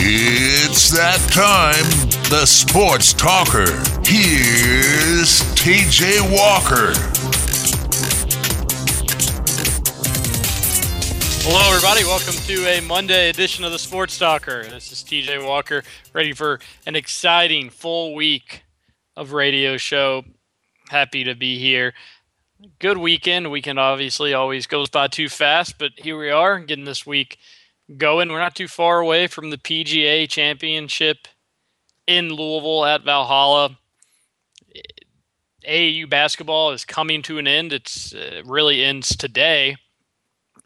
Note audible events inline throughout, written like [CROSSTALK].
It's that time, the sports talker. Here's TJ Walker. Hello, everybody. Welcome to a Monday edition of the Sports Talker. This is TJ Walker, ready for an exciting full week of radio show. Happy to be here. Good weekend. Weekend obviously always goes by too fast, but here we are getting this week going. We're not too far away from the PGA Championship in Louisville at Valhalla. AAU basketball is coming to an end. It's uh, really ends today.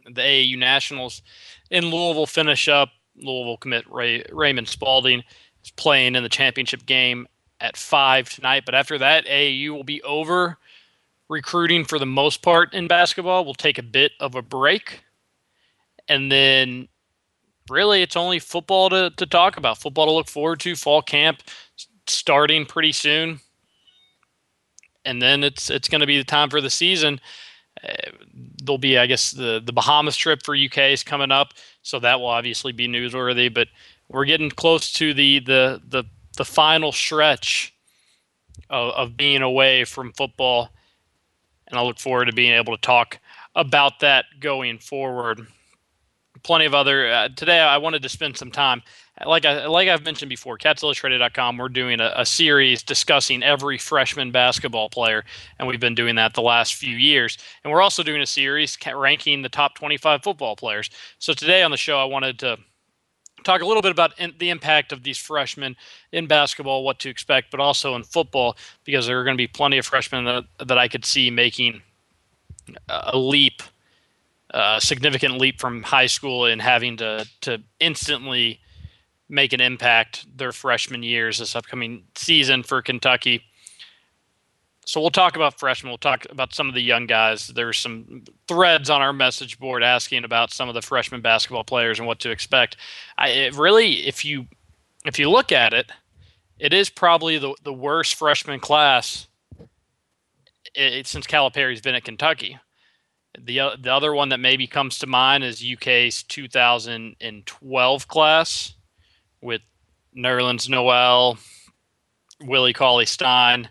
The AAU Nationals in Louisville finish up. Louisville commit Ray, Raymond Spalding is playing in the championship game at five tonight. But after that, AAU will be over. Recruiting for the most part in basketball will take a bit of a break. And then really it's only football to, to talk about, football to look forward to, fall camp starting pretty soon. And then it's it's going to be the time for the season. Uh, there'll be, I guess, the the Bahamas trip for UK is coming up, so that will obviously be newsworthy. But we're getting close to the the the the final stretch of, of being away from football, and I look forward to being able to talk about that going forward plenty of other. Uh, today, I wanted to spend some time, like I like I've mentioned before, Cat'sIllustrated.com. We're doing a, a, series discussing every freshman basketball player, and we've been doing that the last few years. And we're also doing a series ranking the top 25 football players. So today on the show, I wanted to talk a little bit about in, the impact of these freshmen in basketball, what to expect, but also in football, because there are going to be plenty of freshmen that, that I could see making a leap a significant leap from high school in having to to instantly make an impact their freshman years this upcoming season for Kentucky. So we'll talk about freshmen. We'll talk about some of the young guys. There's some threads on our message board asking about some of the freshman basketball players and what to expect. I really, if you if you look at it, it is probably the the worst freshman class it, since Calipari's been at Kentucky. The, uh, the other one that maybe comes to mind is UK's 2012 class with Nerlens Noel, Willie Cauley Stein,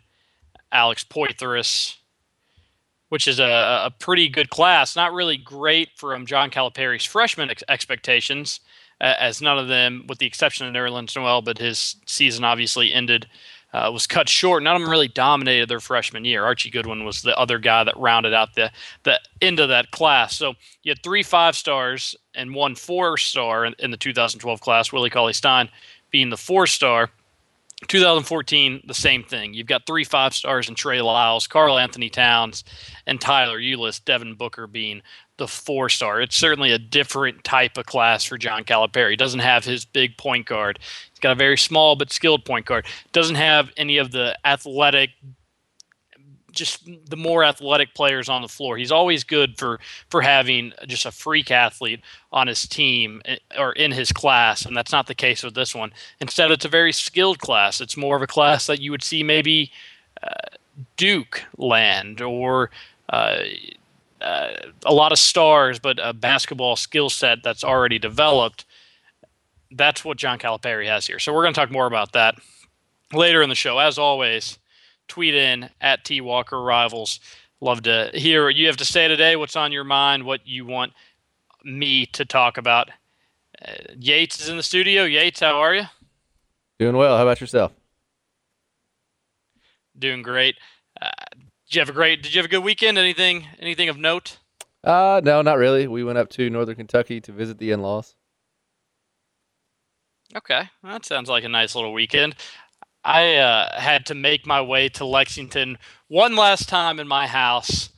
Alex Poythress, which is a, a pretty good class. Not really great from John Calipari's freshman ex- expectations, uh, as none of them, with the exception of Nerlens Noel, but his season obviously ended uh, was cut short. None of them really dominated their freshman year. Archie Goodwin was the other guy that rounded out the the end of that class. So you had three five stars and one four star in, in the 2012 class. Willie Cauley Stein being the four star. 2014, the same thing. You've got three five stars in Trey Lyles, Karl-Anthony Towns, and Tyler Ulis, Devin Booker being the four star. It's certainly a different type of class for John Calipari. He doesn't have his big point guard He's got a very small but skilled point guard. Doesn't have any of the athletic just the more athletic players on the floor. He's always good for for having just a freak athlete on his team eh, or in his class, and that's not the case with this one. Instead, it's a very skilled class. It's more of a class that you would see maybe uh, Duke land or uh, uh, a lot of stars, but a basketball skill set that's already developed that's what John Calipari has here. So we're going to talk more about that later in the show. As always, tweet in at T Walker Rivals. Love to hear what you have to say today. What's on your mind? What you want me to talk about? Uh, Yates is in the studio. Yates, how are you? Doing well. How about yourself? Doing great. Uh, did you have a great? Did you have a good weekend? Anything? Anything of note? Uh, no, not really. We went up to Northern Kentucky to visit the in-laws. Okay, that sounds like a nice little weekend. I uh, had to make my way to Lexington one last time in my house.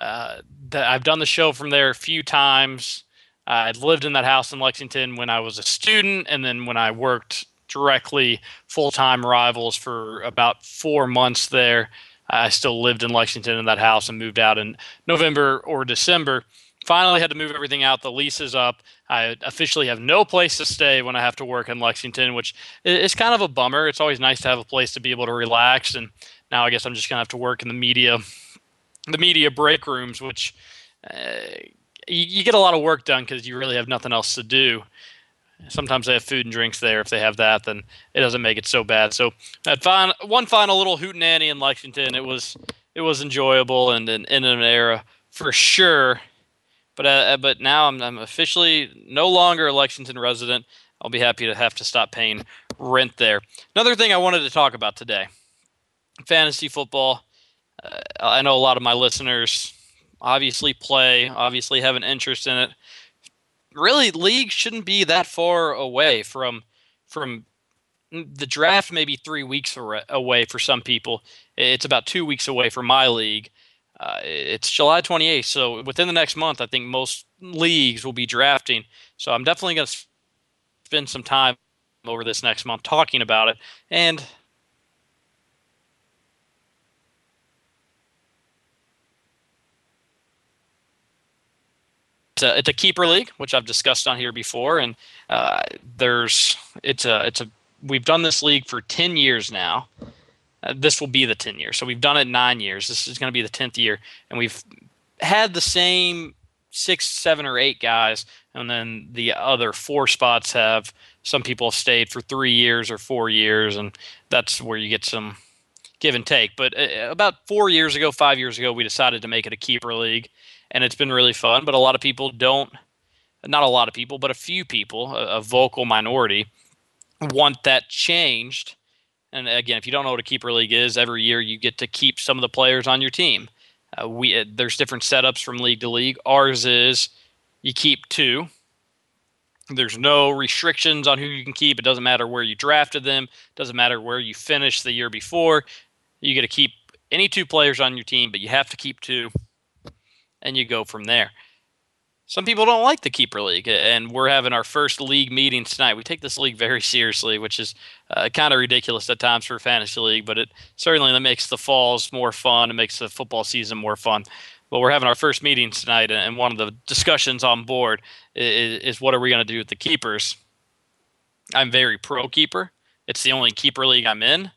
Uh, I've done the show from there a few times. I lived in that house in Lexington when I was a student, and then when I worked directly full time rivals for about four months there. I still lived in Lexington in that house and moved out in November or December finally had to move everything out. The lease is up. I officially have no place to stay when I have to work in Lexington, which is kind of a bummer. It's always nice to have a place to be able to relax. And now I guess I'm just gonna have to work in the media, the media break rooms, which uh, you, you, get a lot of work done because you really have nothing else to do. Sometimes they have food and drinks there. If they have that, then it doesn't make it so bad. So that fine, one final little hootenanny in Lexington. It was it was enjoyable and in, an era for sure. But uh, but now I'm, I'm officially no longer a Lexington resident. I'll be happy to have to stop paying rent there. Another thing I wanted to talk about today: fantasy football. Uh, I know a lot of my listeners obviously play, obviously have an interest in it. Really, league shouldn't be that far away from from the draft. Maybe three weeks away for some people. It's about two weeks away for my league. Uh, it's July 28th, so within the next month, I think most leagues will be drafting. So I'm definitely going to spend some time over this next month talking about it. And it's a, it's a keeper league, which I've discussed on here before, and uh, there's it's a it's a we've done this league for 10 years now uh, this will be the 10 years. So we've done it nine years. This is going to be the 10th year. And we've had the same six, seven, or eight guys. And then the other four spots have some people have stayed for three years or four years. And that's where you get some give and take. But uh, about four years ago, five years ago, we decided to make it a keeper league. And it's been really fun. But a lot of people don't, not a lot of people, but a few people, a, a vocal minority, want that changed and again, if you don't know what a keeper league is, every year you get to keep some of the players on your team. Uh, we uh, there's different setups from league to league. Ours is you keep two. There's no restrictions on who you can keep. It doesn't matter where you drafted them. It doesn't matter where you finished the year before. You get to keep any two players on your team, but you have to keep two, and you go from there. Some people don't like the keeper league and we're having our first league meeting tonight. We take this league very seriously which is uh, kind of ridiculous at times for a fantasy league but it certainly makes the falls more fun. It makes the football season more fun. But we're having our first meeting tonight and one of the discussions on board is, is what are we going to do with the keepers? I'm very pro keeper. It's the only keeper league i'm in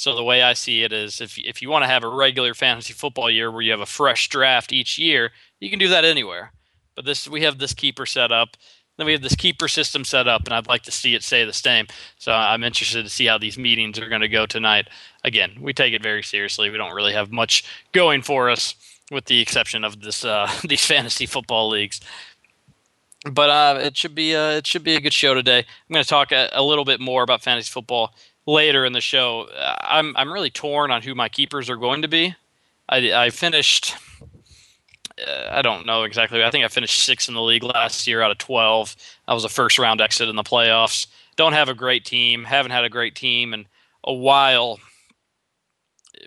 so the way i see it is if, if you want to have a regular fantasy football year where you have a fresh draft each year you can do that anywhere but this we have this keeper set up. Then we have this keeper system set up, and I'd like to see it stay the same. So I'm interested to see how these meetings are going to go tonight. Again, we take it very seriously. We don't really have much going for us, with the exception of this uh, [LAUGHS] these fantasy football leagues. But uh, it should be uh, it should be a good show today. I'm going to talk a, a little bit more about fantasy football later in the show. I'm I'm really torn on who my keepers are going to be. I, I finished uh, I don't know exactly. I think I finished sixth in the league last year out of 12. I was a first round exit in the playoffs. Don't have a great team. Haven't had a great team in a while.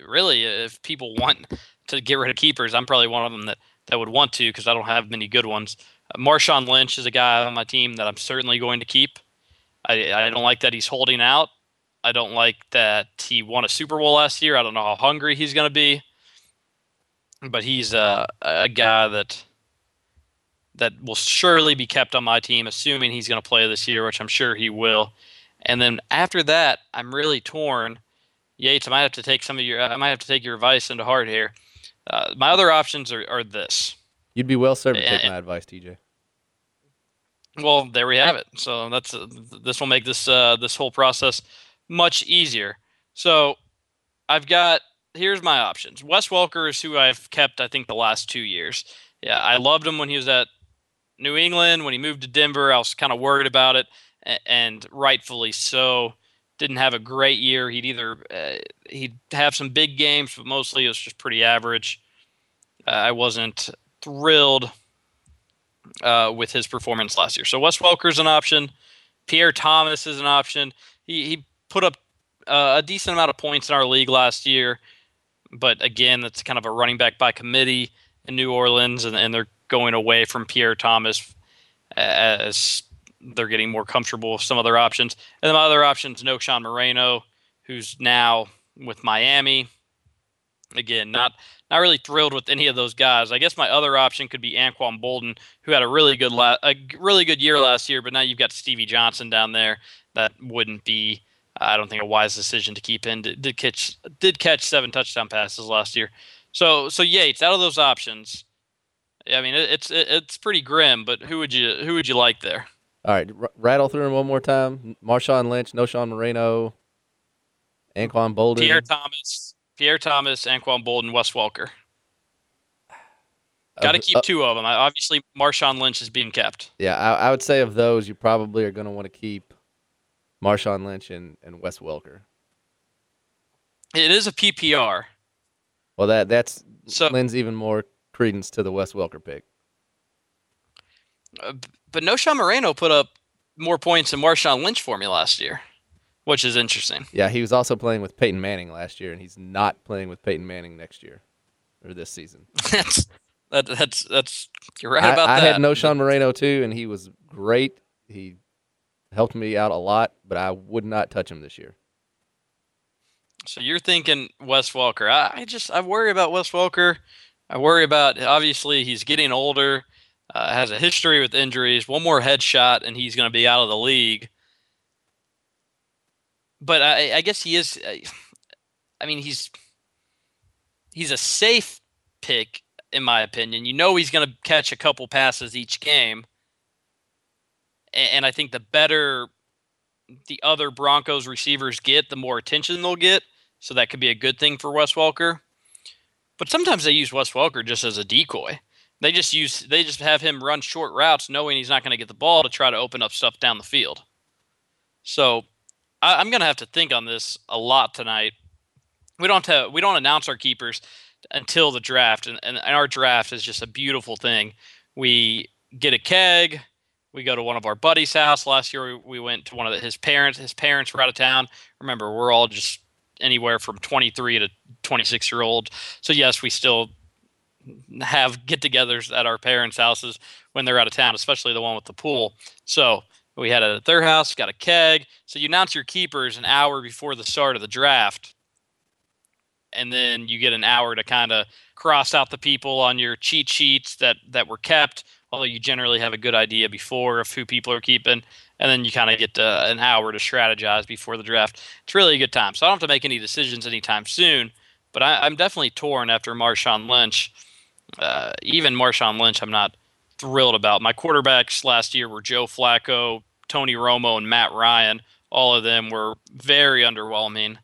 Really, if people want to get rid of keepers, I'm probably one of them that, that would want to because I don't have many good ones. Uh, Marshawn Lynch is a guy on my team that I'm certainly going to keep. I, I don't like that he's holding out. I don't like that he won a Super Bowl last year. I don't know how hungry he's going to be but he's a, a guy that that will surely be kept on my team, assuming he's going to play this year, which I'm sure he will. And then after that, I'm really torn. Yates, I might have to take some of your, I might have to take your advice into heart here. Uh, my other options are, are this. You'd be well served to take my advice, TJ. Well, there we have it. So that's uh, this will make this uh, this whole process much easier. So I've got here's my options. Wes Welker is who I've kept, I think, the last two years. Yeah, I loved him when he was at New England. When he moved to Denver, I was kind of worried about it, and rightfully so. Didn't have a great year. He'd either uh, he'd have some big games, but mostly it was just pretty average. Uh, I wasn't thrilled uh, with his performance last year. So Wes Welker's an option. Pierre Thomas is an option. He he put up uh, a decent amount of points in our league last year but again, that's kind of a running back by committee in New Orleans, and, and they're going away from Pierre Thomas as they're getting more comfortable with some other options. And then my other options, Knowshon Moreno, who's now with Miami. Again, not not really thrilled with any of those guys. I guess my other option could be Anquan Boldin, who had a really good la- a really good year last year, but now you've got Stevie Johnson down there. That wouldn't be I don't think a wise decision to keep in. Did, did catch did catch seven touchdown passes last year. So so Yates out of those options. I mean it, it's it, it's pretty grim, but who would you who would you like there? All right, r- rattle through them one more time. Marshawn Lynch, Knowshon Moreno, Anquan Boldin. Pierre Thomas, Pierre Thomas, Anquan Boldin, Wes Welker. Got to keep uh, two of them. Obviously, Marshawn Lynch is being kept. yeah, I, I would say of those, you probably are going to want to keep Marshawn Lynch and, and Wes Welker. It is a PPR. Well, that that's So- lends even more credence to the Wes Welker pick. Uh, but Knowshon Moreno put up more points than Marshawn Lynch for me last year, which is interesting. Yeah, he was also playing with Peyton Manning last year, and he's not playing with Peyton Manning next year or this season. [LAUGHS] that's that, that's that's you're right I, about I that. I had no Sean Moreno too, and he was great. He helped me out a lot, but I would not touch him this year. So you're thinking Wes Welker. I, I just I worry about Wes Welker. I worry about obviously he's getting older, uh, has a history with injuries. One more headshot and he's going to be out of the league. But I, I guess he is. uh, I mean, he's he's a safe pick in my opinion. You know he's going to catch a couple passes each game, and I think the better the other Broncos receivers get, the more attention they'll get. So that could be a good thing for Wes Welker. But sometimes they use Wes Welker just as a decoy. They just use they just have him run short routes, knowing he's not going to get the ball to try to open up stuff down the field. So I, I'm going to have to think on this a lot tonight. We don't have, we don't announce our keepers until the draft, and, and our draft is just a beautiful thing. We get a keg. We go to one of our buddies' house. Last year, we, we went to one of the, his parents. His parents were out of town. Remember, we're all just anywhere from 23 to 26 year old. So yes, we still have get-togethers at our parents' houses when they're out of town, especially the one with the pool. So we had it at their house, got a keg. So you announce your keepers an hour before the start of the draft, and then you get an hour to kind of cross out the people on your cheat sheets that that were kept. Although you generally have a good idea before of who people are keeping, and then you kind of get uh, an hour to strategize before the draft. It's really a good time. So I don't have to make any decisions anytime soon, but I, I'm definitely torn after Marshawn Lynch. Uh, even Marshawn Lynch, I'm not thrilled about. My quarterbacks last year were Joe Flacco, Tony Romo, and Matt Ryan. All of them were very underwhelming.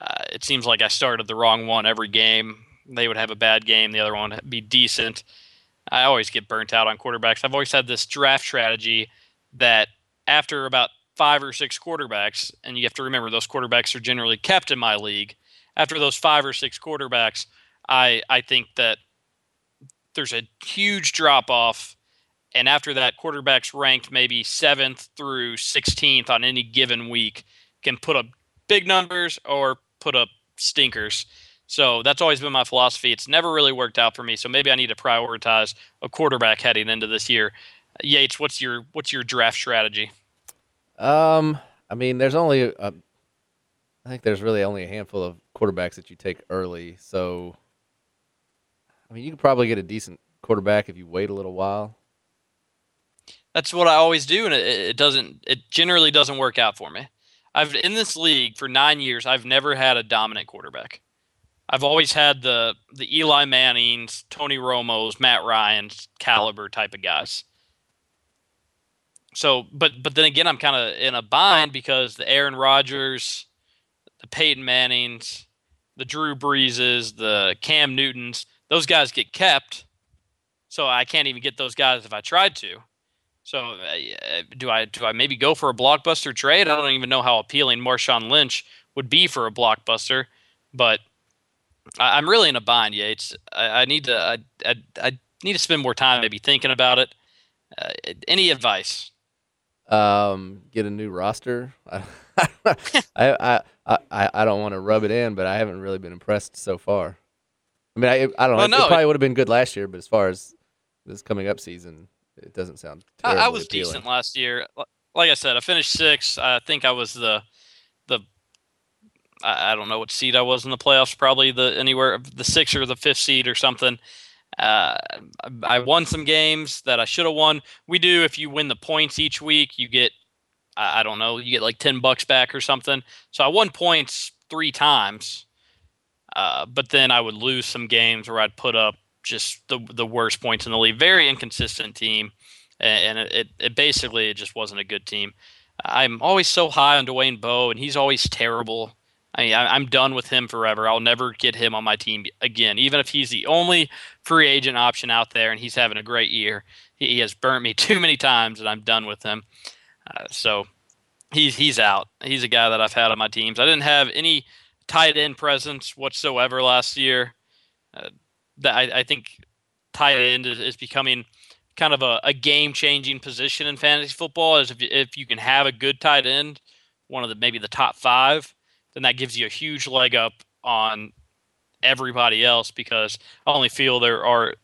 Uh, it seems like I started the wrong one every game. They would have a bad game, the other one would be decent. I always get burnt out on quarterbacks. I've always had this draft strategy that after about five or six quarterbacks, and you have to remember those quarterbacks are generally kept in my league. After those five or six quarterbacks, I I think that there's a huge drop off, and after that, quarterbacks ranked maybe seventh through 16th on any given week can put up big numbers or put up stinkers. So that's always been my philosophy. It's never really worked out for me. So maybe I need to prioritize a quarterback heading into this year. Yates, what's your what's your draft strategy? Um, I mean, there's only a, I think there's really only a handful of quarterbacks that you take early. So, I mean, you could probably get a decent quarterback if you wait a little while. That's what I always do, and it, it doesn't. It generally doesn't work out for me. I've in this league for nine years. I've never had a dominant quarterback. I've always had the the Eli Mannings, Tony Romo's, Matt Ryan's caliber type of guys. So, but but then again, I'm kind of in a bind because the Aaron Rodgers, the Peyton Mannings, the Drew Breeses, the Cam Newtons, those guys get kept. So I can't even get those guys if I tried to. So uh, do I do I maybe go for a blockbuster trade? I don't even know how appealing Marshawn Lynch would be for a blockbuster, but I, I'm really in a bind, Yates. I, I need to I, I, I need to spend more time maybe thinking about it. Uh, any advice? Um, get a new roster. [LAUGHS] I, I, I, I, I don't want to rub it in, but I haven't really been impressed so far. I mean, I, I don't know. Well, it- no, it probably would have been good last year, but as far as this coming up season, it doesn't sound. I, I was appealing. decent last year. Like I said, I finished sixth. I think I was the the I, I don't know what seed I was in the playoffs. Probably the anywhere the sixth or the fifth seed or something. Uh, I, won some games that I should have won. We do if you win the points each week, you get I, don't know, you get like ten bucks back or something. So I won points three times, uh, but then I would lose some games where I'd put up just the the worst points in the league. Very inconsistent team. and it, it, it basically it just wasn't a good team. I'm always so high on Dwayne Bowe, and he's always terrible. I mean, I, am done with him forever. I'll never get him on my team again, even if he's the only free agent option out there and he's having a great year. He, he has burnt me [LAUGHS] too many times, and I'm done with him. Uh, so he's he's out. He's a guy that I've had on my teams. I didn't have any tight end presence whatsoever last year. Uh, that I, I, think tight end is, is becoming kind of a, a game changing position in fantasy football. Is if if you can have a good tight end, one of the maybe the top five, then that gives you a huge leg up on everybody else because I only feel there are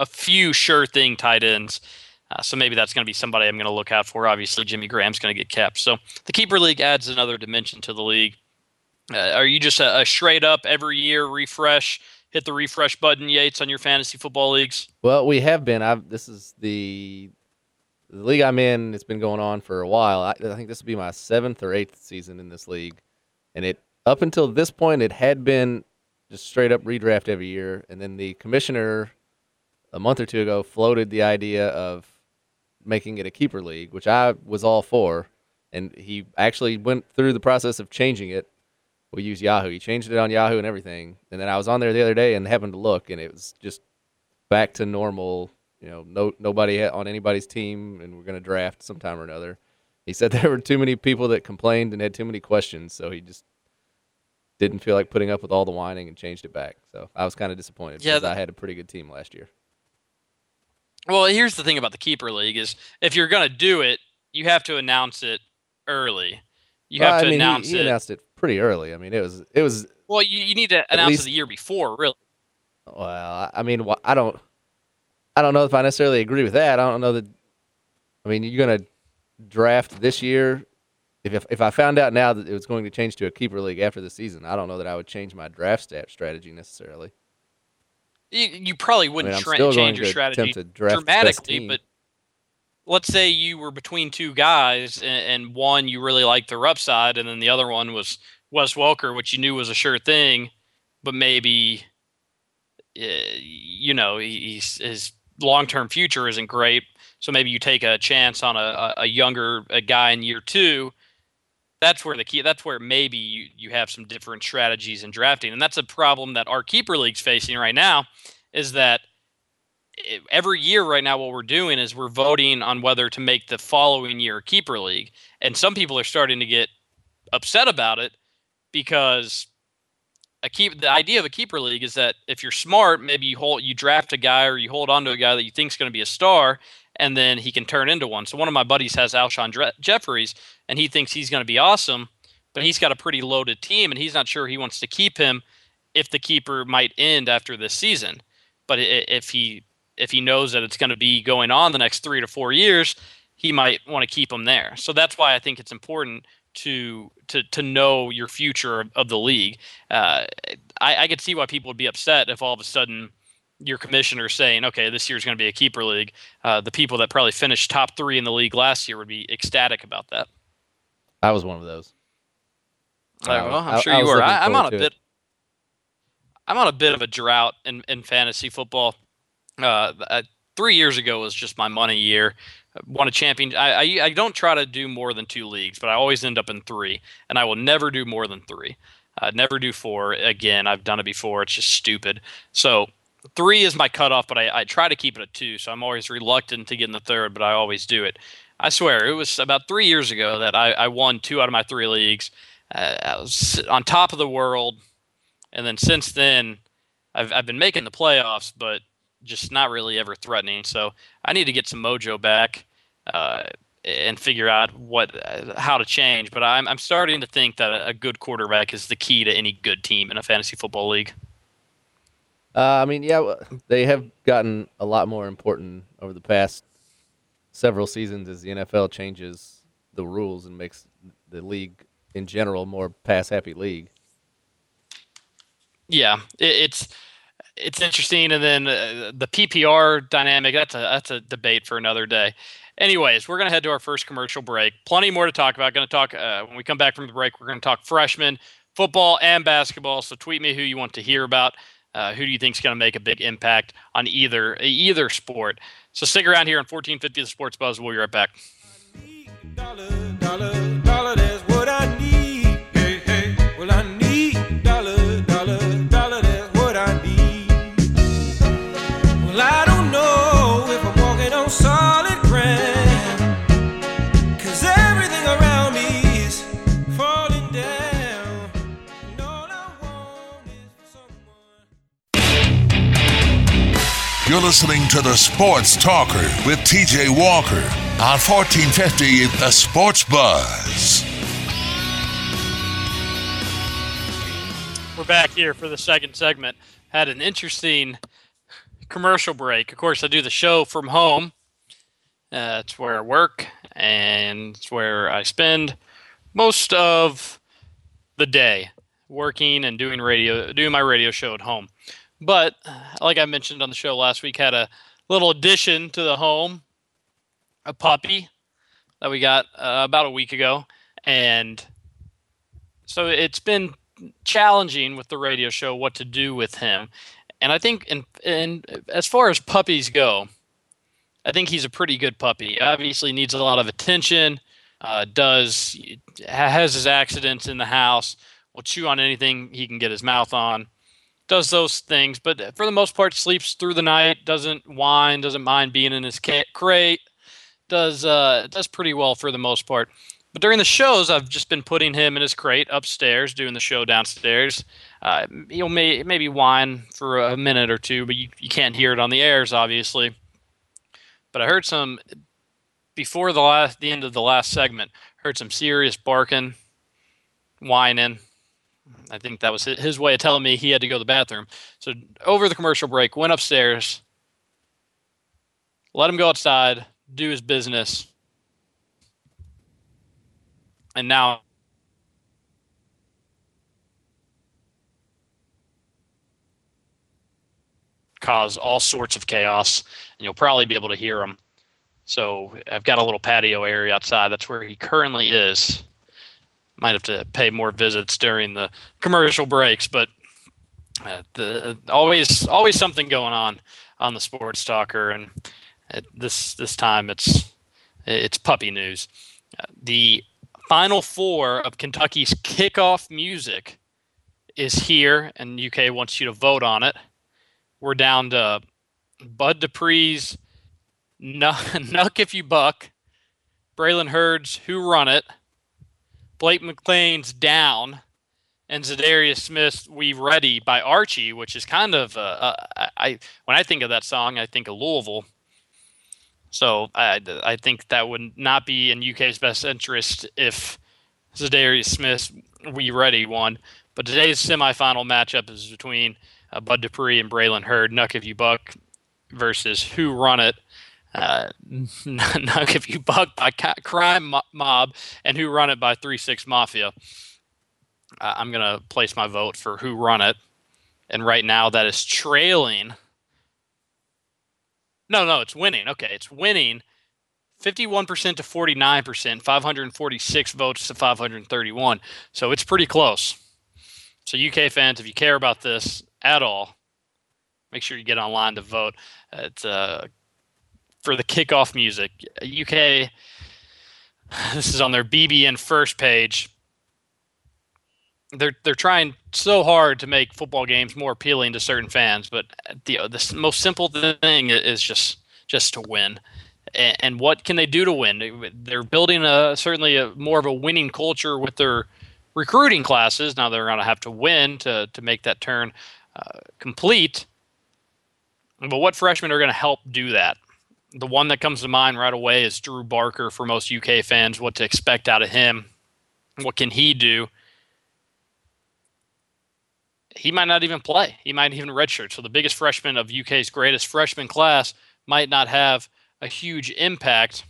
a few sure thing tight ends. Uh, so maybe that's going to be somebody I'm going to look out for. Obviously, Jimmy Graham's going to get kept. So the keeper league adds another dimension to the league. Uh, are you just a, a, straight up every year refresh? Hit the refresh button, Yates, on your fantasy football leagues. Well, we have been. I've, this is the the league I'm in. It's been going on for a while. I, I think this will be my seventh or eighth season in this league, and it up until this point it had been just straight up redraft every year, and then the commissioner a month or two ago floated the idea of making it a keeper league, which I was all for, and he actually went through the process of changing it we use Yahoo. He changed it on Yahoo and everything. And then I was on there the other day and happened to look, and it was just back to normal. You know, no nobody on anybody's team, and we're going to draft sometime or another. He said [LAUGHS] there were too many people that complained and had too many questions, so he just didn't feel like putting up with all the whining and changed it back. So I was kind of disappointed yeah, because I had a pretty good team last year. Well, here's the thing about the keeper league is if you're going to do it, you have to announce it early. You have to I mean, announce he, he it. announced it pretty early. I mean, it was it was. Well, you, you need to announce least, it the year before, really. Well, I mean, I don't, I don't know if I necessarily agree with that. I don't know that. I mean, you're going to draft this year. If, if if I found out now that it was going to change to a keeper league after the season, I don't know that I would change my draft stat strategy necessarily. You, you probably wouldn't I mean, tra- change your strategy dramatically, but let's say you were between two guys and, and, one you really liked their upside and then the other one was Wes Welker, which you knew was a sure thing, but maybe uh, you know he's, his long-term future isn't great. So maybe you take a chance on a, a younger a guy in year two. That's where the key. That's where maybe you, you have some different strategies in drafting, and that's a problem that our keeper league's facing right now. Is that every year right now what we're doing is we're voting on whether to make the following year a keeper league and some people are starting to get upset about it because a keep the idea of a keeper league is that if you're smart maybe you hold you draft a guy or you hold on to a guy that you think is going to be a star and then he can turn into one so one of my buddies has alshon Dre- jeffries and he thinks he's going to be awesome but he's got a pretty loaded team and he's not sure he wants to keep him if the keeper might end after this season but if he if he knows that it's going to be going on the next three to four years, he might want to keep him there. So that's why I think it's important to to to know your future of, the league. Uh, I, I could see why people would be upset if all of a sudden your commissioner saying, "Okay, this year's going to be a keeper league." Uh, the people that probably finished top three in the league last year would be ecstatic about that. I was one of those. Uh, well, I'm sure I, you were. I, am on a bit. It. I'm on a bit of a drought in, in fantasy football. Uh, uh, three years ago was just my money year. Won a champion. I, I, I don't try to do more than two leagues, but I always end up in three, and I will never do more than three. Uh, never do four again. I've done it before. It's just stupid. So three is my cutoff, but I, I try to keep it at two. So I'm always reluctant to get in the third, but I always do it. I swear it was about three years ago that I, I won two out of my three leagues. Uh, I was on top of the world, and then since then, I've I've been making the playoffs, but just not really ever threatening. So I need to get some mojo back uh, and figure out what uh, how to change. But I'm I'm starting to think that a good quarterback is the key to any good team in a fantasy football league. Uh, I mean, yeah, they have gotten a lot more important over the past several seasons as the NFL changes the rules and makes the league in general more pass happy league. Yeah, it's it's interesting. And then uh, the PPR dynamic, that's a, that's a debate for another day. Anyways, we're going to head to our first commercial break. Plenty more to talk about. To talk, uh, when we come back from the break, we're going to talk freshman football and basketball. So tweet me who you want to hear about. Uh, who do you think is going to make a big impact on either either sport? So stick around here on 1450 The Sports Buzz. We'll be right back. Dollar, dollar, You're listening to the Sports Talker with TJ Walker on 1450 The Sports Buzz. We're back here for the second segment. Had an interesting commercial break. Of course, I do the show from home. Uh, it's where I work and it's where I spend most of the day working and doing radio, doing my radio show at home. But like I mentioned on the show last week, had a little addition to the home, a puppy that we got uh, about a week ago, and so it's been challenging with the radio show what to do with him. And I think, in, in as far as puppies go, I think he's a pretty good puppy. Obviously, needs a lot of attention. Uh, does has his accidents in the house. Will chew on anything he can get his mouth on does those things, but for the most part, sleeps through the night, doesn't whine, doesn't mind being in his crate, does uh, does pretty well for the most part. But during the shows, I've just been putting him in his crate upstairs, doing the show downstairs. Uh, he'll may, maybe whine for a minute or two, but you, you can't hear it on the airs, obviously. But I heard some before the last the end of the last segment. Heard some serious barking, whining I think that was his way of telling me he had to go to the bathroom. So over the commercial break, went upstairs, let him go outside, do his business, and now cause all sorts of chaos, and you'll probably be able to hear him. So I've got a little patio area outside. That's where he currently is might have to pay more visits during the commercial breaks, but uh, the always always something going on on the sports talker, and this this time it's it's puppy news. Uh, the final four of Kentucky's kickoff music is here, and UK wants you to vote on it. We're down to Bud Dupree's [LAUGHS] "Nuck If You Buck," Braylon Heard's "Who Run It." Blake McClain's down, and Za'Darius Smith "We Ready" by Archie, which is kind of uh, uh, I when I think of that song, I think of Louisville. So I I think that would not be in UK's best interest if Za'Darius Smith "We Ready" won. But today's semifinal matchup is between uh, Bud Dupree and Braylon Heard, Nuck if you buck, versus Who Run It uh, [LAUGHS] Nuck If You Buck by Crime Mob and Who Run It by 3 6 Mafia. Uh, I'm to place my vote for Who Run It. And right now that is trailing. No, no, it's winning. Okay, it's winning 51% to 49%, 546 votes to 531. So it's pretty close. So, UK fans, if you care about this at all, make sure you get online to vote. It's uh, for the kickoff music. UK, this is on their BBN first page. They're they're trying so hard to make football games more appealing to certain fans, but the the most simple thing is just just to win. And, and what can they do to win? They're building a certainly a more of a winning culture with their recruiting classes. Now they're going to have to win to to make that turn uh, complete. But what freshmen are going to help do that? The one that comes to mind right away is Drew Barker for most UK fans. What to expect out of him? What can he do? He might not even play. He might even redshirt. So the biggest freshman of UK's greatest freshman class might not have a huge impact.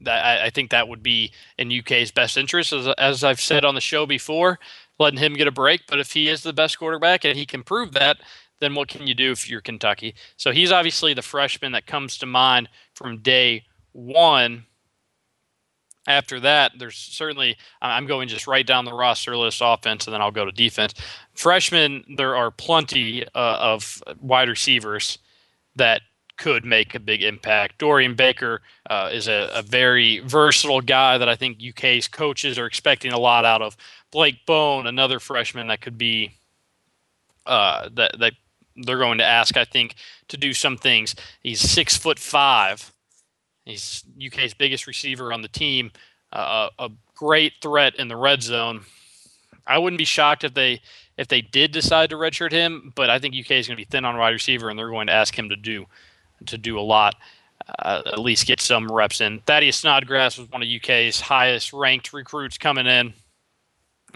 That I, I think that would be in UK's best interest, as, as I've said on the show before, letting him get a break. But if he is the best quarterback and he can prove that, then what can you do if you're Kentucky? So he's obviously the freshman that comes to mind from day one. after that, there's certainly I'm going just right down the roster list offense, and then I'll go to defense. Freshmen, there are plenty uh, of wide receivers that could make a big impact. Dorian Baker uh, is a, a, very versatile guy that I think UK's coaches are expecting a lot out of. Blake Bone, another freshman that could be uh, that that they're going to ask, I think, to do some things. He's six foot five. He's UK's biggest receiver on the team. Uh, a great threat in the red zone. I wouldn't be shocked if they if they did decide to redshirt him, but I think UK is going to be thin on wide receiver, and they're going to ask him to do to do a lot. Uh, at least get some reps in. Thaddeus Snodgrass was one of UK's highest ranked recruits coming in.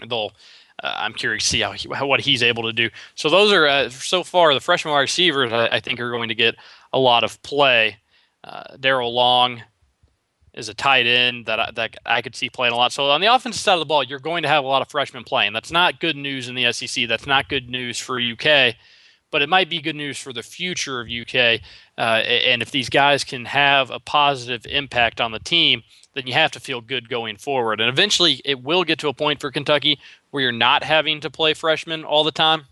They'll uh, I'm curious to see how, he, how, what he's able to do. So those are uh, so far the freshman wide receivers. I, I, think are going to get a lot of play. Uh, Daryl Long is a tight end that I, that I could see playing a lot. So on the offensive side of the ball, you're going to have a lot of freshmen playing. That's not good news in the SEC. That's not good news for UK, but it might be good news for the future of UK. Uh, and if these guys can have a positive impact on the team, then you have to feel good going forward. And eventually, it will get to a point for Kentucky where you're not having to play freshmen all the time.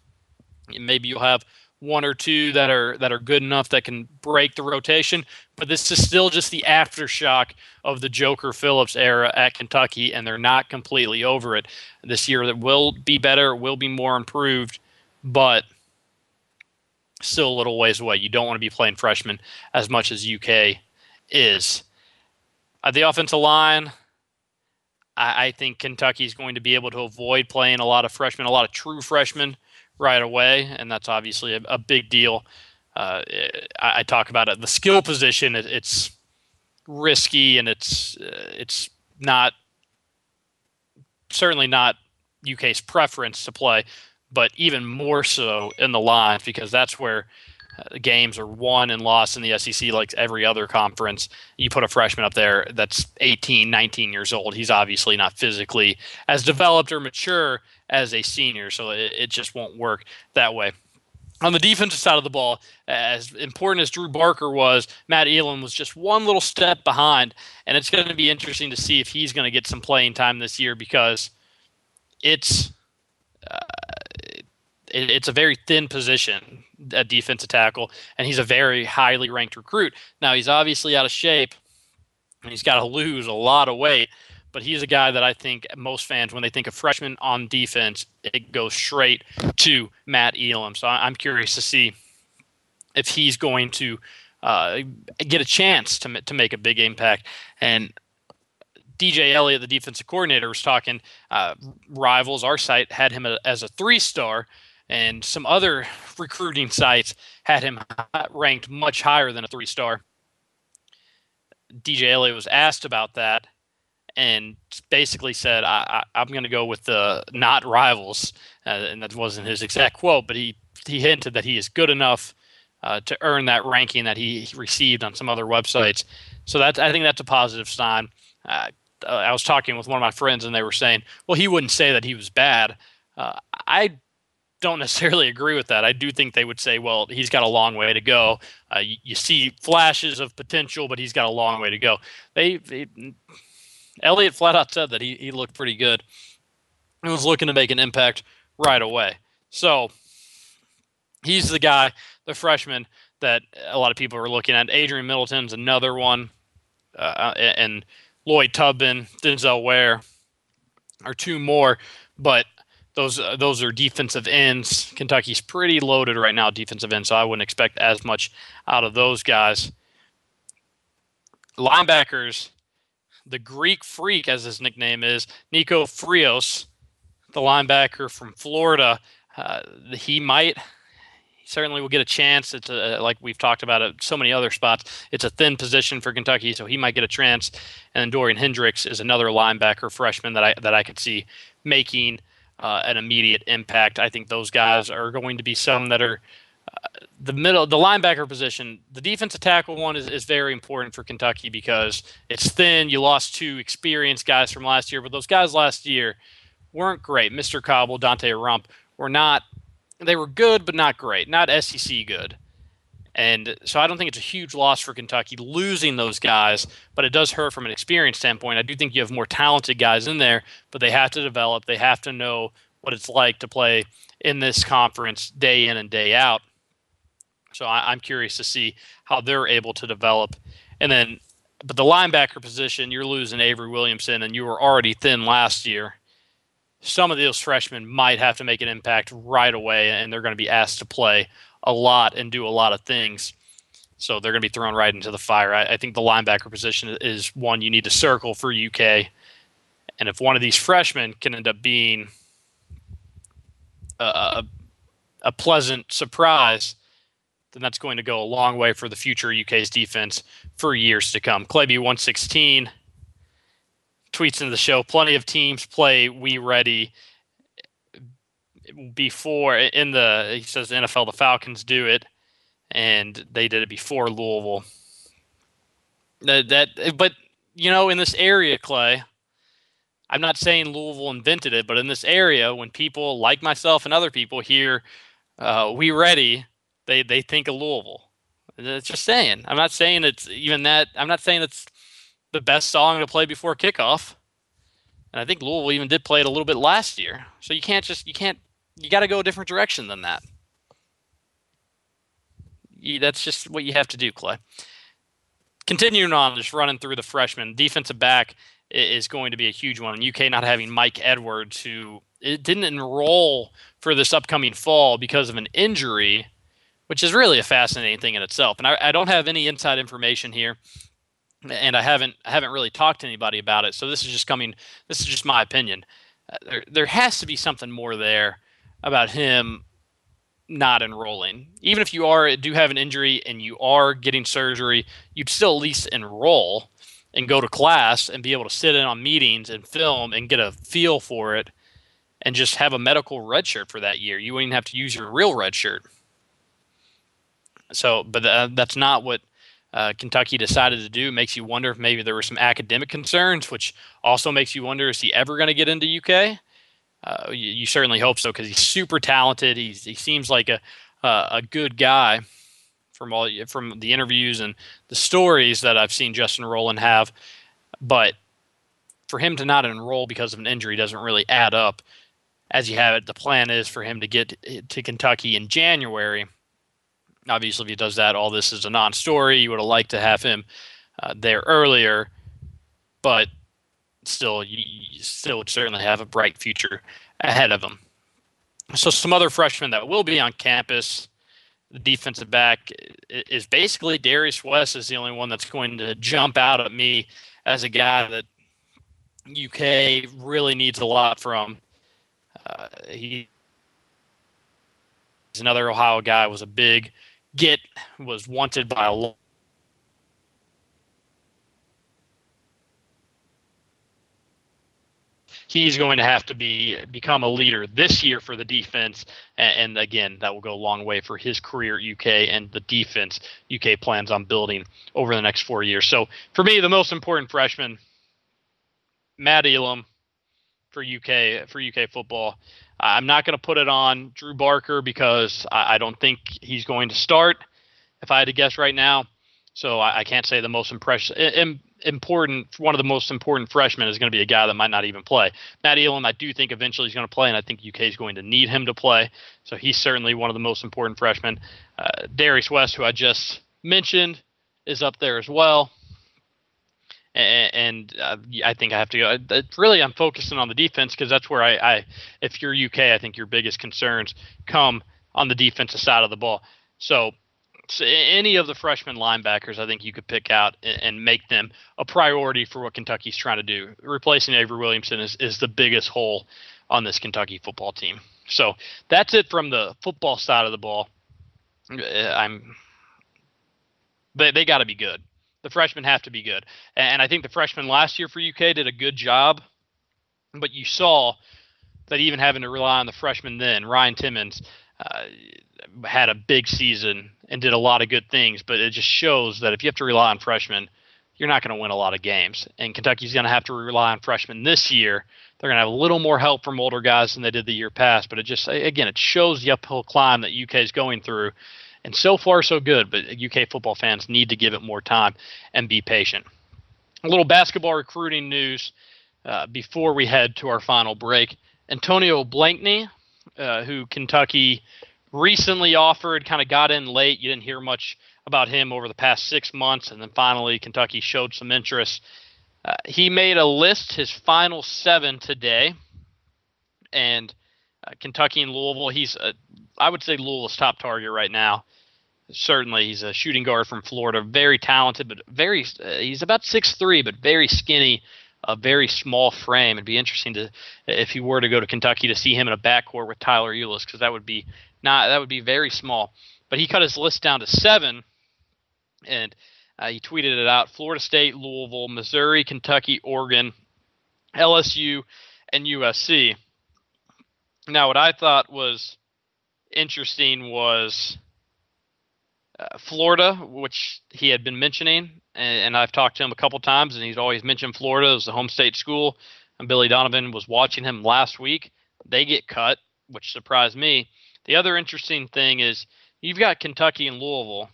Maybe you'll have one or two that are that are good enough that can break the rotation. But this is still just the aftershock of the Joker Phillips era at Kentucky, and they're not completely over it this year. That will be better, will be more improved, but still a little ways away. You don't want to be playing freshmen as much as UK is. Uh, the offensive line, I, I think Kentucky is going to be able to avoid playing a lot of freshmen, a lot of true freshmen right away, and that's obviously a, a big deal. Uh, I, I, talk about it. The skill position, it, it's risky and it's uh, it's not certainly not UK's preference to play, but even more so in the lines because that's where games are won and lost in the SEC like every other conference. You put a freshman up there that's 18, 19 years old. He's obviously not physically as developed or mature as a senior, so it, it just won't work that way. On the defensive side of the ball, as important as Drew Barker was, Matt Elam was just one little step behind, and it's going to be interesting to see if he's going to get some playing time this year because it's uh, it, it's a very thin position at defensive tackle, and he's a very highly ranked recruit. Now he's obviously out of shape, and he's got to lose a lot of weight. But he's a guy that I think most fans, when they think of freshman on defense, it goes straight to Matt Elam. So I'm curious to see if he's going to uh, get a chance to to make a big impact. And DJ Eliot, the defensive coordinator, was talking. Uh, rivals, our site had him as a three star, and some other recruiting sites had him ranked much higher than a three star. DJ Eliot was asked about that and basically said, I, am going to go with the not rivals. Uh, and that wasn't his exact quote, but he, he hinted that he is good enough uh, to earn that ranking that he received on some other websites. So that's, I think that's a positive sign. Uh, I was talking with one of my friends, and they were saying, well, he wouldn't say that he was bad. Uh, I don't necessarily [LAUGHS] agree with that. I do think they would say, well, he's got a long way to go. Uh, you, you, see flashes of potential, but he's got a long way to go. They, they Eliot flat out said that he, he looked pretty good and was looking to make an impact right away. So he's the guy, the freshman that a lot of people are looking at. Adrian Middleton's another one, uh, and Lloyd Tubman, Denzel Ware are two more, but those uh, those are defensive ends. Kentucky's pretty loaded right now, defensive end, so I wouldn't expect as much out of those guys. Linebackers, the Greek Freak, as his nickname is, Nico Frios, the linebacker from Florida. Uh, he might, certainly will get a chance. It's a, like we've talked about at so many other spots. It's a thin position for Kentucky, so he might get a chance. And then Dorian Hendrix is another linebacker freshman that I that I could see making uh, an immediate impact. I think those guys are going to be some that are uh, the middle, the linebacker position. The defensive tackle one is, is very important for Kentucky because it's thin. You lost two experienced guys from last year, but those guys last year weren't great. Mister Cobble, Donte Rumph were not. They were good, but not great. Not SEC good. And so I don't think it's a huge loss for Kentucky losing those guys, but it does hurt from an experience standpoint. I do think you have more talented guys in there, but they have to develop. They have to know what it's like to play in this conference day in and day out. So I, am curious to see how they're able to develop. And then, but the linebacker position, you're losing Avery Williamson, and you were already thin last year. Some of those freshmen might have to make an impact right away, and they're going to be asked to play a lot and do a lot of things. So they're going to be thrown right into the fire. I, I, think the linebacker position is one you need to circle for UK. And if one of these freshmen can end up being a, a pleasant surprise, then that's going to go a long way for the future UK's defense for years to come. Clayby116 tweets into the show plenty of teams play We Ready before in the he says the NFL the Falcons do it and they did it before Louisville. That, that but you know in this area Clay I'm not saying Louisville invented it but in this area when people like myself and other people hear uh, we ready they they think of Louisville. It's just saying. I'm not saying it's even that I'm not saying it's the best song to play before kickoff. And I think Louisville even did play it a little bit last year. So you can't just you can't you got to go a different direction than that. You, that's just what you have to do, Clay. Continuing on, just running through the freshmen, defensive back is going to be a huge one. UK not having Mike Edwards, who it didn't enroll for this upcoming fall because of an injury, which is really a fascinating thing in itself. And I, I don't have any inside information here, and I haven't I haven't really talked to anybody about it. So this is just coming. This is just my opinion. Uh, there there has to be something more there about him not enrolling. Even if you are do have an injury and you are getting surgery, you'd still at least enroll and go to class and be able to sit in on meetings and film and get a feel for it and just have a medical red shirt for that year. You wouldn't have to use your real red shirt. So, but uh, that's not what uh, Kentucky decided to do. It makes you wonder if maybe there were some academic concerns, which also makes you wonder is he ever going to get into UK? Uh, you, you, certainly hope so because he's super talented. He's, he seems like a uh, a good guy from all from the interviews and the stories that I've seen Justin Rowland have. But for him to not enroll because of an injury doesn't really add up. As you have it, the plan is for him to get to Kentucky in January. Obviously, if he does that, all this is a non-story. You would have liked to have him uh, there earlier, but still, you, still would certainly have a bright future ahead of them. So, some other freshmen that will be on campus. The defensive back is basically Darius West is the only one that's going to jump out at me as a guy that UK really needs a lot from. Uh, he he's another Ohio guy. Was a big get. Was wanted by a lot he's going to have to be become a leader this year for the defense. And, and, again, that will go a long way for his career at UK and the defense UK plans on building over the next four years. So for me, the most important freshman, Matt Elam for UK for UK football. I'm not going to put it on Drew Barker because I, I, don't think he's going to start. If I had to guess right now, so I, I can't say the most impressive important one of the most important freshmen is going to be a guy that might not even play. Matt Elam, I do think eventually he's going to play, and I think UK is going to need him to play. So he's certainly one of the most important freshmen. Uh, Darius West, who I just mentioned, is up there as well. And, uh, I think I have to go. Really, I'm focusing on the defense because that's where I, I, if you're UK, I think your biggest concerns come on the defensive side of the ball. So so any of the freshman linebackers, I think you could pick out and, make them a priority for what Kentucky's trying to do. Replacing Avery Williamson is, is the biggest hole on this Kentucky football team. So that's it from the football side of the ball. Uh, I'm they they got to be good. The freshmen have to be good, and I think the freshmen last year for UK did a good job. But you saw that even having to rely on the freshmen then, Ryan Timmons, uh, had a big season and did a lot of good things, but it just shows that if you have to rely on freshmen, you're not going to win a lot of games. And Kentucky's going to have to rely on freshmen this year. They're going to have a little more help from older guys than they did the year past, but it just again it shows the uphill climb that UK is going through, And so far, so good. But UK football fans need to give it more time and be patient. A little basketball recruiting news uh, before we head to our final break. Antonio Blakeney, uh, who Kentucky recently offered, kind of got in late. You didn't hear much about him over the past six months, and then finally Kentucky showed some interest. Uh, he made a list, his final seven today, and uh, Kentucky and Louisville. He's, a, I would say, Louisville's top target right now. Certainly, he's a shooting guard from Florida, very talented, but very. Uh, he's about six three, but very skinny, a very small frame. It'd be interesting to if he were to go to Kentucky to see him in a backcourt with Tyler Ulis, because that would be not that would be very small. But he cut his list down to seven, and uh, he tweeted it out: Florida State, Louisville, Missouri, Kentucky, Oregon, LSU, and USC. Now, what I thought was interesting was uh, Florida, which he had been mentioning, and, and, I've talked to him a couple times, and he's always mentioned Florida as the home state school. And Billy Donovan was watching him last week. They get cut, which surprised me. The other interesting thing is you've got Kentucky and Louisville,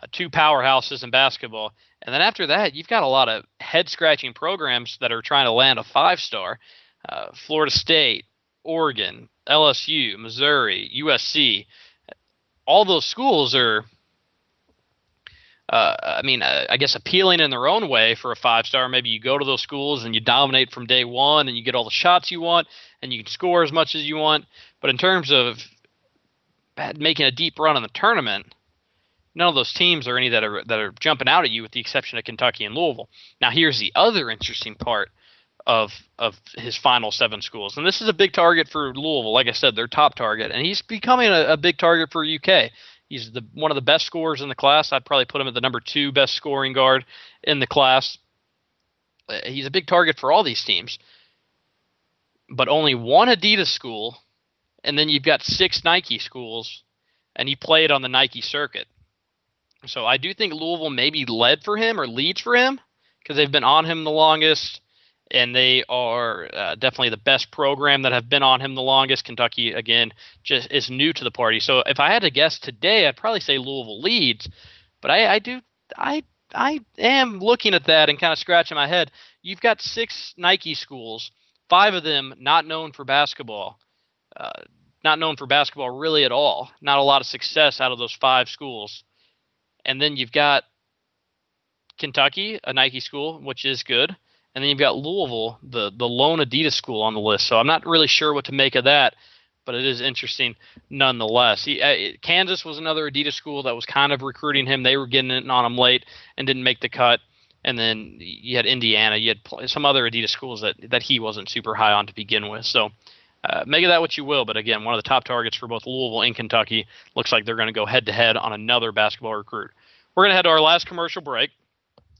uh, two powerhouses in basketball, and then after that, you've got a lot of head scratching programs that are trying to land a five star. Uh, Florida State, Oregon, LSU, Missouri, USC. All those schools are uh, I mean, uh, I guess appealing in their own way for a five star. Maybe you go to those schools and you dominate from day one and you get all the shots you want and you can score as much as you want. But in terms of making a deep run in the tournament, none of those teams are any that are that are jumping out at you, with the exception of Kentucky and Louisville. Now, here's the other interesting part of of his final seven schools, and this is a big target for Louisville. Like I said, their top target, and he's becoming a, a big target for UK. He's the one of the best scorers in the class. I'd probably put him at the number two best scoring guard in the class. Uh, he's a big target for all these teams. But only one Adidas school, and then you've got six Nike schools, and he played on the Nike circuit. So I do think Louisville maybe led for him or leads for him because they've been on him the longest and they are uh, definitely the best program that have been on him the longest. Kentucky again just is new to the party. So if I had to guess today, I'd probably say Louisville leads, but I, I do I I am looking at that and kind of scratching my head. You've got six Nike schools, five of them not known for basketball, uh, not known for basketball really at all. Not a lot of success out of those five schools, and then you've got Kentucky, a Nike school, which is good and then you've got Louisville, the the lone Adidas school on the list. So I'm not really sure what to make of that, but it is interesting nonetheless. He, uh, Kansas was another Adidas school that was kind of recruiting him. They were getting it on him late and didn't make the cut. And then you had Indiana, you had some other Adidas schools that that he wasn't super high on to begin with. So. Uh, make of that what you will, but again, one of the top targets for both Louisville and Kentucky looks like they're going to go head to head on another basketball recruit. We're going to head to our last commercial break.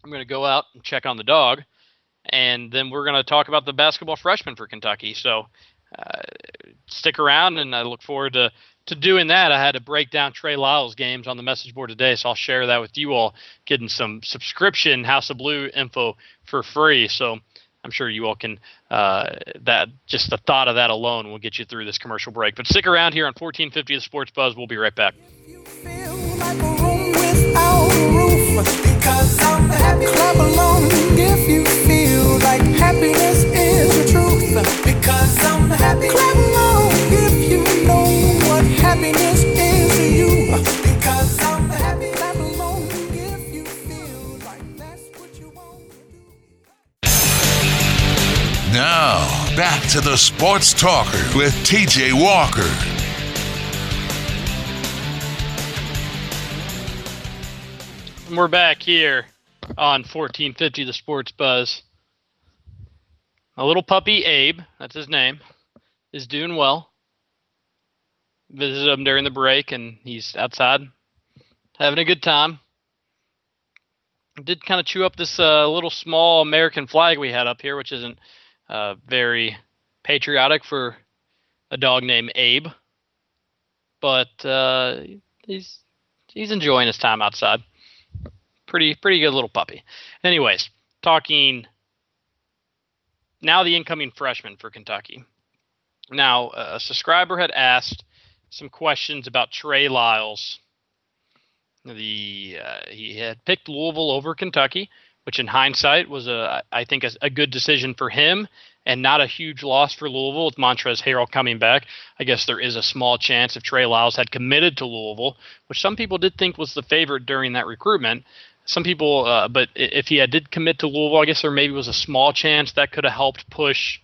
I'm going to go out and check on the dog and then we're going to talk about the basketball freshman for Kentucky. So uh, stick around, and I look forward to to doing that. I had to break down Trey Lyles games on the message board today, so I'll share that with you all, getting some subscription House of Blue info for free. So I'm sure you all can. Uh, that just the thought of that alone will get you through this commercial break. But stick around here on 1450 The Sports Buzz. We'll be right back. If happiness is the truth. Because I'm happy. Clap along if you know what happiness is to you. Because I'm happy. Clap along if you feel like that's what you want to do. Now, back to the Sports Talker with TJ Walker. we're back here on 1450 The Sports Buzz. A little puppy, Abe, that's his name, is doing well. Visited him during the break, and he's outside having a good time. Did kind of chew up this uh, little small American flag we had up here, which isn't uh, very patriotic for a dog named Abe, but uh, he's he's enjoying his time outside pretty pretty good little puppy. Anyways, talking now the incoming freshman for Kentucky. Now, a subscriber had asked some questions about Trey Lyles The uh, he had picked Louisville over Kentucky, which in hindsight was a I think a, a, good decision for him and not a huge loss for Louisville with Montrezl Harrell coming back. I guess there is a small chance if Trey Lyles had committed to Louisville, which some people did think was the favorite during that recruitment. Some people, uh, but if he had did commit to Louisville, I guess there maybe was a small chance that could have helped push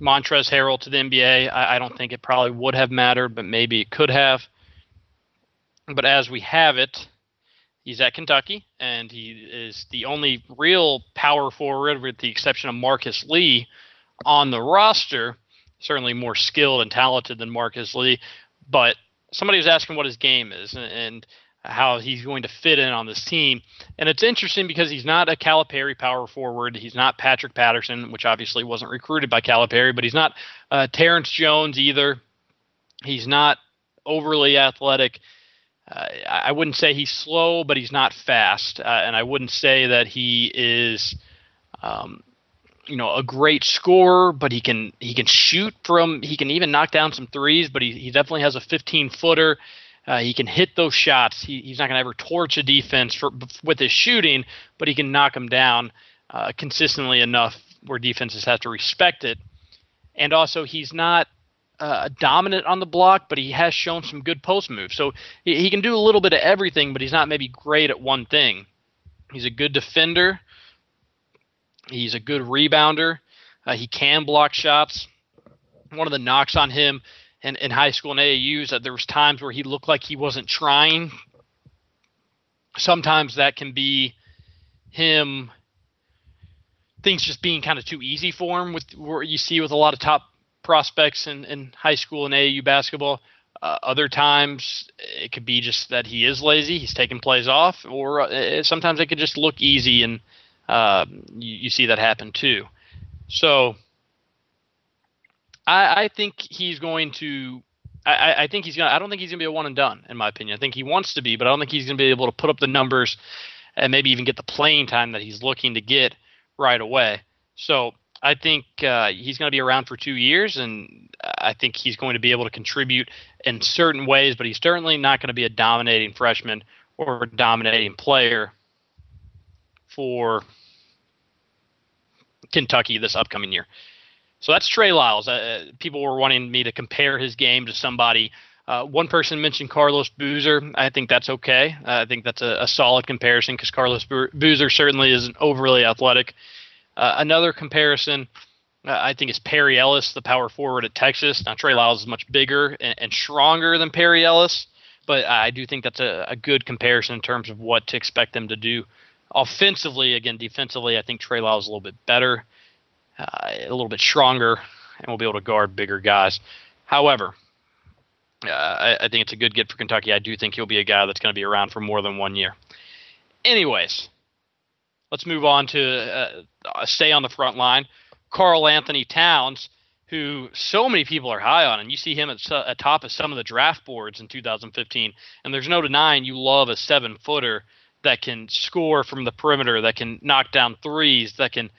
Montrezl Harrell to the NBA. I, I don't think it probably would have mattered, but maybe it could have. But as we have it, he's at Kentucky, and he is the only real power forward, with the exception of Marcus Lee, on the roster. Certainly more skilled and talented than Marcus Lee, but somebody was asking what his game is and how he's going to fit in on this team. And it's interesting because he's not a Calipari power forward. He's not Patrick Patterson, which obviously wasn't recruited by Calipari, but he's not uh, Terrence Jones either. He's not overly athletic. Uh, I wouldn't say he's slow, but he's not fast. Uh, and I wouldn't say that he is, um, you know, a great scorer, but he can he can shoot from he can even knock down some threes. But he, he definitely has a 15 footer. Uh, he can hit those shots. He, he's not going to ever torch a defense for, with his shooting, but he can knock them down uh, consistently enough where defenses have to respect it. And also, he's not uh, dominant on the block, but he has shown some good post moves. So he, he, can do a little bit of everything, but he's not maybe great at one thing. He's a good defender. He's a good rebounder. Uh, he can block shots. One of the knocks on him in, in high school and AAU is that there was times where he looked like he wasn't trying. Sometimes that can be him things just being kind of too easy for him with where you see with a lot of top prospects in, in high school and AAU basketball. Uh, other times it could be just that he is lazy, he's taking plays off, or uh, sometimes it could just look easy, and uh, you, you, see that happen too. So I, I think he's going to. I, I think he's gonna. I don't think he's gonna be a one and done, in my opinion. I think he wants to be, but I don't think he's gonna be able to put up the numbers and maybe even get the playing time that he's looking to get right away. So I think uh, he's going to be around for two years, and I think he's going to be able to contribute in certain ways, but he's certainly not going to be a dominating freshman or a dominating player for Kentucky this upcoming year. So that's Trey Lyles. Uh, people were wanting me to compare his game to somebody. Uh, one person mentioned Carlos Boozer. I think that's okay. Uh, I think that's a, a solid comparison because Carlos Boozer certainly isn't overly athletic. Uh, another comparison, uh, I think, is Perry Ellis, the power forward at Texas. Now, Trey Lyles is much bigger and, and stronger than Perry Ellis, but I do think that's a, a, good comparison in terms of what to expect them to do. Offensively, again, defensively, I think Trey Lyles is a little bit better, uh, a little bit stronger, and will be able to guard bigger guys. However, uh, I, I think it's a good get for Kentucky. I do think he'll be a guy that's going to be around for more than one year. Anyways, let's move on to uh, stay on the front line. Karl-Anthony Towns, who so many people are high on, and you see him at, at top of some of the draft boards in 2015. And there's no denying you love a seven footer that can score from the perimeter, that can knock down threes, that can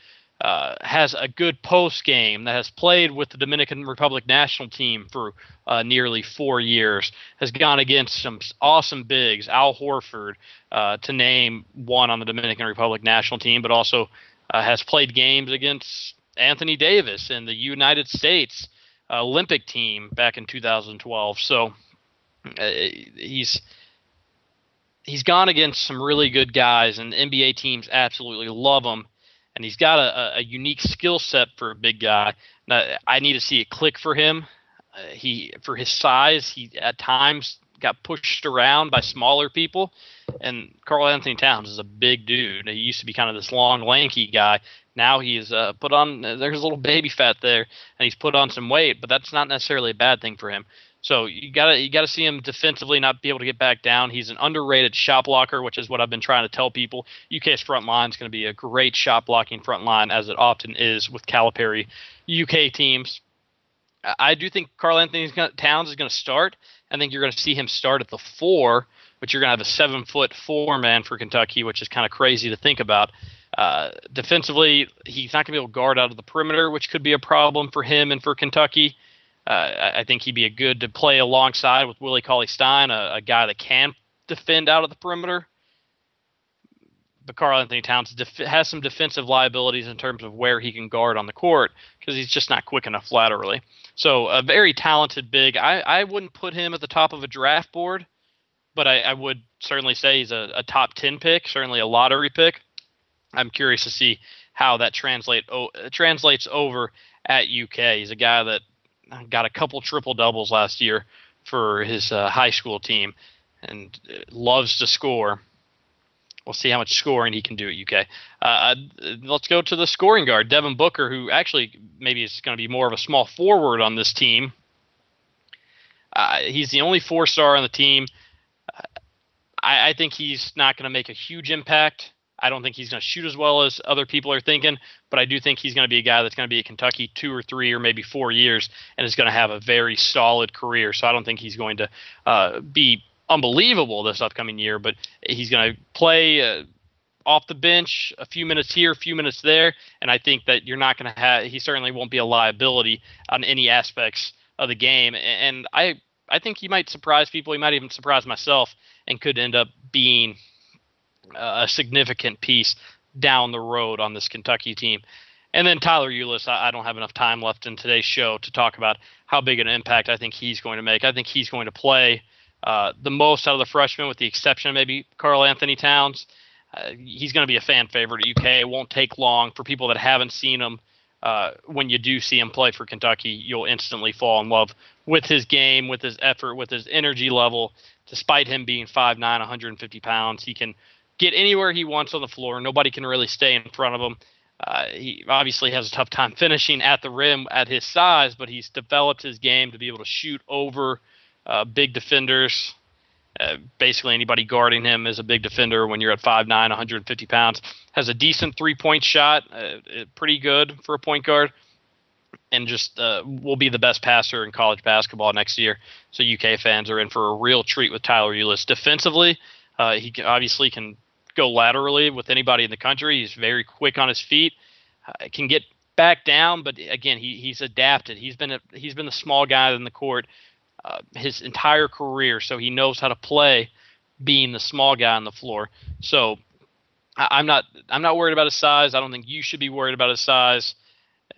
uh, has a good post game, that has played with the Dominican Republic national team for uh, nearly four years, has gone against some awesome bigs, Al Horford, uh, to name one on the Dominican Republic national team, but also uh, has played games against Anthony Davis and the United States Olympic team back in 2012. So uh, he's he's gone against some really good guys, and NBA teams absolutely love him and he's got a, a unique skill set for a big guy. Now, I need to see it click for him. Uh, he for his size, he at times got pushed around by smaller people. And Karl-Anthony Towns is a big dude. He used to be kind of this long, lanky guy. Now he's uh, put on. There's a little baby fat there, and he's put on some weight. But that's not necessarily a bad thing for him. So you gotta you gotta see him defensively not be able to get back down. He's an underrated shot blocker, which is what I've been trying to tell people. UK's front line is going to be a great shot blocking front line, as it often is with Calipari UK teams. I do think Karl-Anthony Towns is going to start. I think you're going to see him start at the four, but you're going to have a seven foot four man for Kentucky, which is kind of crazy to think about. Uh, defensively, he's not going to be able to guard out of the perimeter, which could be a problem for him and for Kentucky. Uh, I think he'd be a good to play alongside with Willie Cauley Stein, a, a, guy that can defend out of the perimeter. But Karl-Anthony Towns def- has some defensive liabilities in terms of where he can guard on the court because he's just not quick enough laterally. So a very talented big. I, I wouldn't put him at the top of a draft board, but I, I would certainly say he's a, a top 10 pick, certainly a lottery pick. I'm curious to see how that translate o- translates over at UK. He's a guy that got a couple triple doubles last year for his uh, high school team and uh, loves to score. We'll see how much scoring he can do at UK. Uh, uh, let's go to the scoring guard, Devin Booker, who actually maybe is going to be more of a small forward on this team. Uh, he's the only four star on the team. Uh, I, I think he's not going to make a huge impact. I don't think he's going to shoot as well as other people are thinking, but I do think he's going to be a guy that's going to be at Kentucky two or three or maybe four years and is going to have a very solid career. So I don't think he's going to uh, be unbelievable this upcoming year, but he's going to play uh, off the bench a few minutes here, a few minutes there, and I think that you're not going to have. He certainly won't be a liability on any aspects of the game, and I I think he might surprise people. He might even surprise myself, and could end up being a significant piece down the road on this Kentucky team. And then Tyler Ulis, I, don't have enough time left in today's show to talk about how big an impact I think he's going to make. I think he's going to play uh, the most out of the freshmen, with the exception of maybe Karl-Anthony Towns. Uh, he's going to be a fan favorite at UK. It won't take long for people that haven't seen him. Uh, when you do see him play for Kentucky, you'll instantly fall in love with his game, with his effort, with his energy level. Despite him being 5'9, 150 pounds, he can get anywhere he wants on the floor. Nobody can really stay in front of him. Uh, he obviously has a tough time finishing at the rim at his size, but he's developed his game to be able to shoot over uh, big defenders. Uh, basically, anybody guarding him is a big defender when you're at 5'9, 150 pounds. Has a decent three point shot, uh, pretty good for a point guard, and just uh, will be the best passer in college basketball next year. So, UK fans are in for a real treat with Tyler Ulis. Defensively, uh, he obviously can go laterally with anybody in the country. He's very quick on his feet. Uh, can get back down, but again, he, he's adapted. He's been a, he's been the small guy in the court uh, his entire career, so he knows how to play being the small guy on the floor. So I, am not I'm not worried about his size. I don't think you should be worried about his size.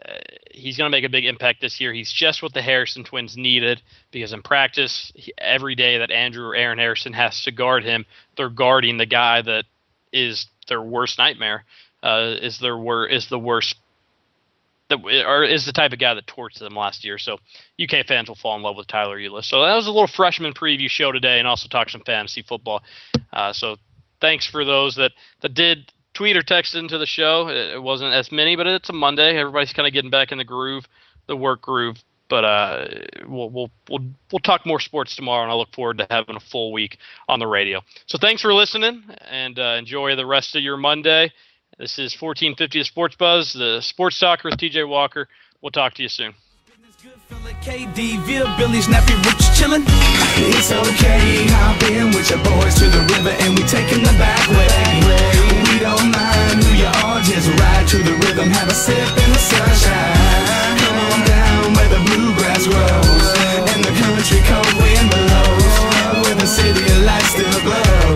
Uh, he's going to make a big impact this year. He's just what the Harrison twins needed because in practice, he, every day that Andrew or Aaron Harrison has to guard him, they're guarding the guy that is their worst nightmare. Uh, is their wor- is the worst that or is the type of guy that torched them last year. So UK fans will fall in love with Tyler Ulis. So that was a little freshman preview show today, and also talk some fantasy football. Uh, so thanks for those that that did tweet or text into the show. It wasn't as many, but it's a Monday. Everybody's kind of getting back in the groove, the work groove. But uh, we'll, we'll we'll we'll talk more sports tomorrow, and I look forward to having a full week on the radio. So thanks for listening, and uh, enjoy the rest of your Monday. This is 1450 Sports Buzz, the Sports Talker with TJ Walker. We'll talk to you soon. KD, Ville, Rich. It's okay, hop in with your boys to the river and we taking the back way. We don't mind who you are, just ride to the rhythm, have a sip in the sunshine the bluegrass grows, and the country cold wind blows, where the city of lights still glows.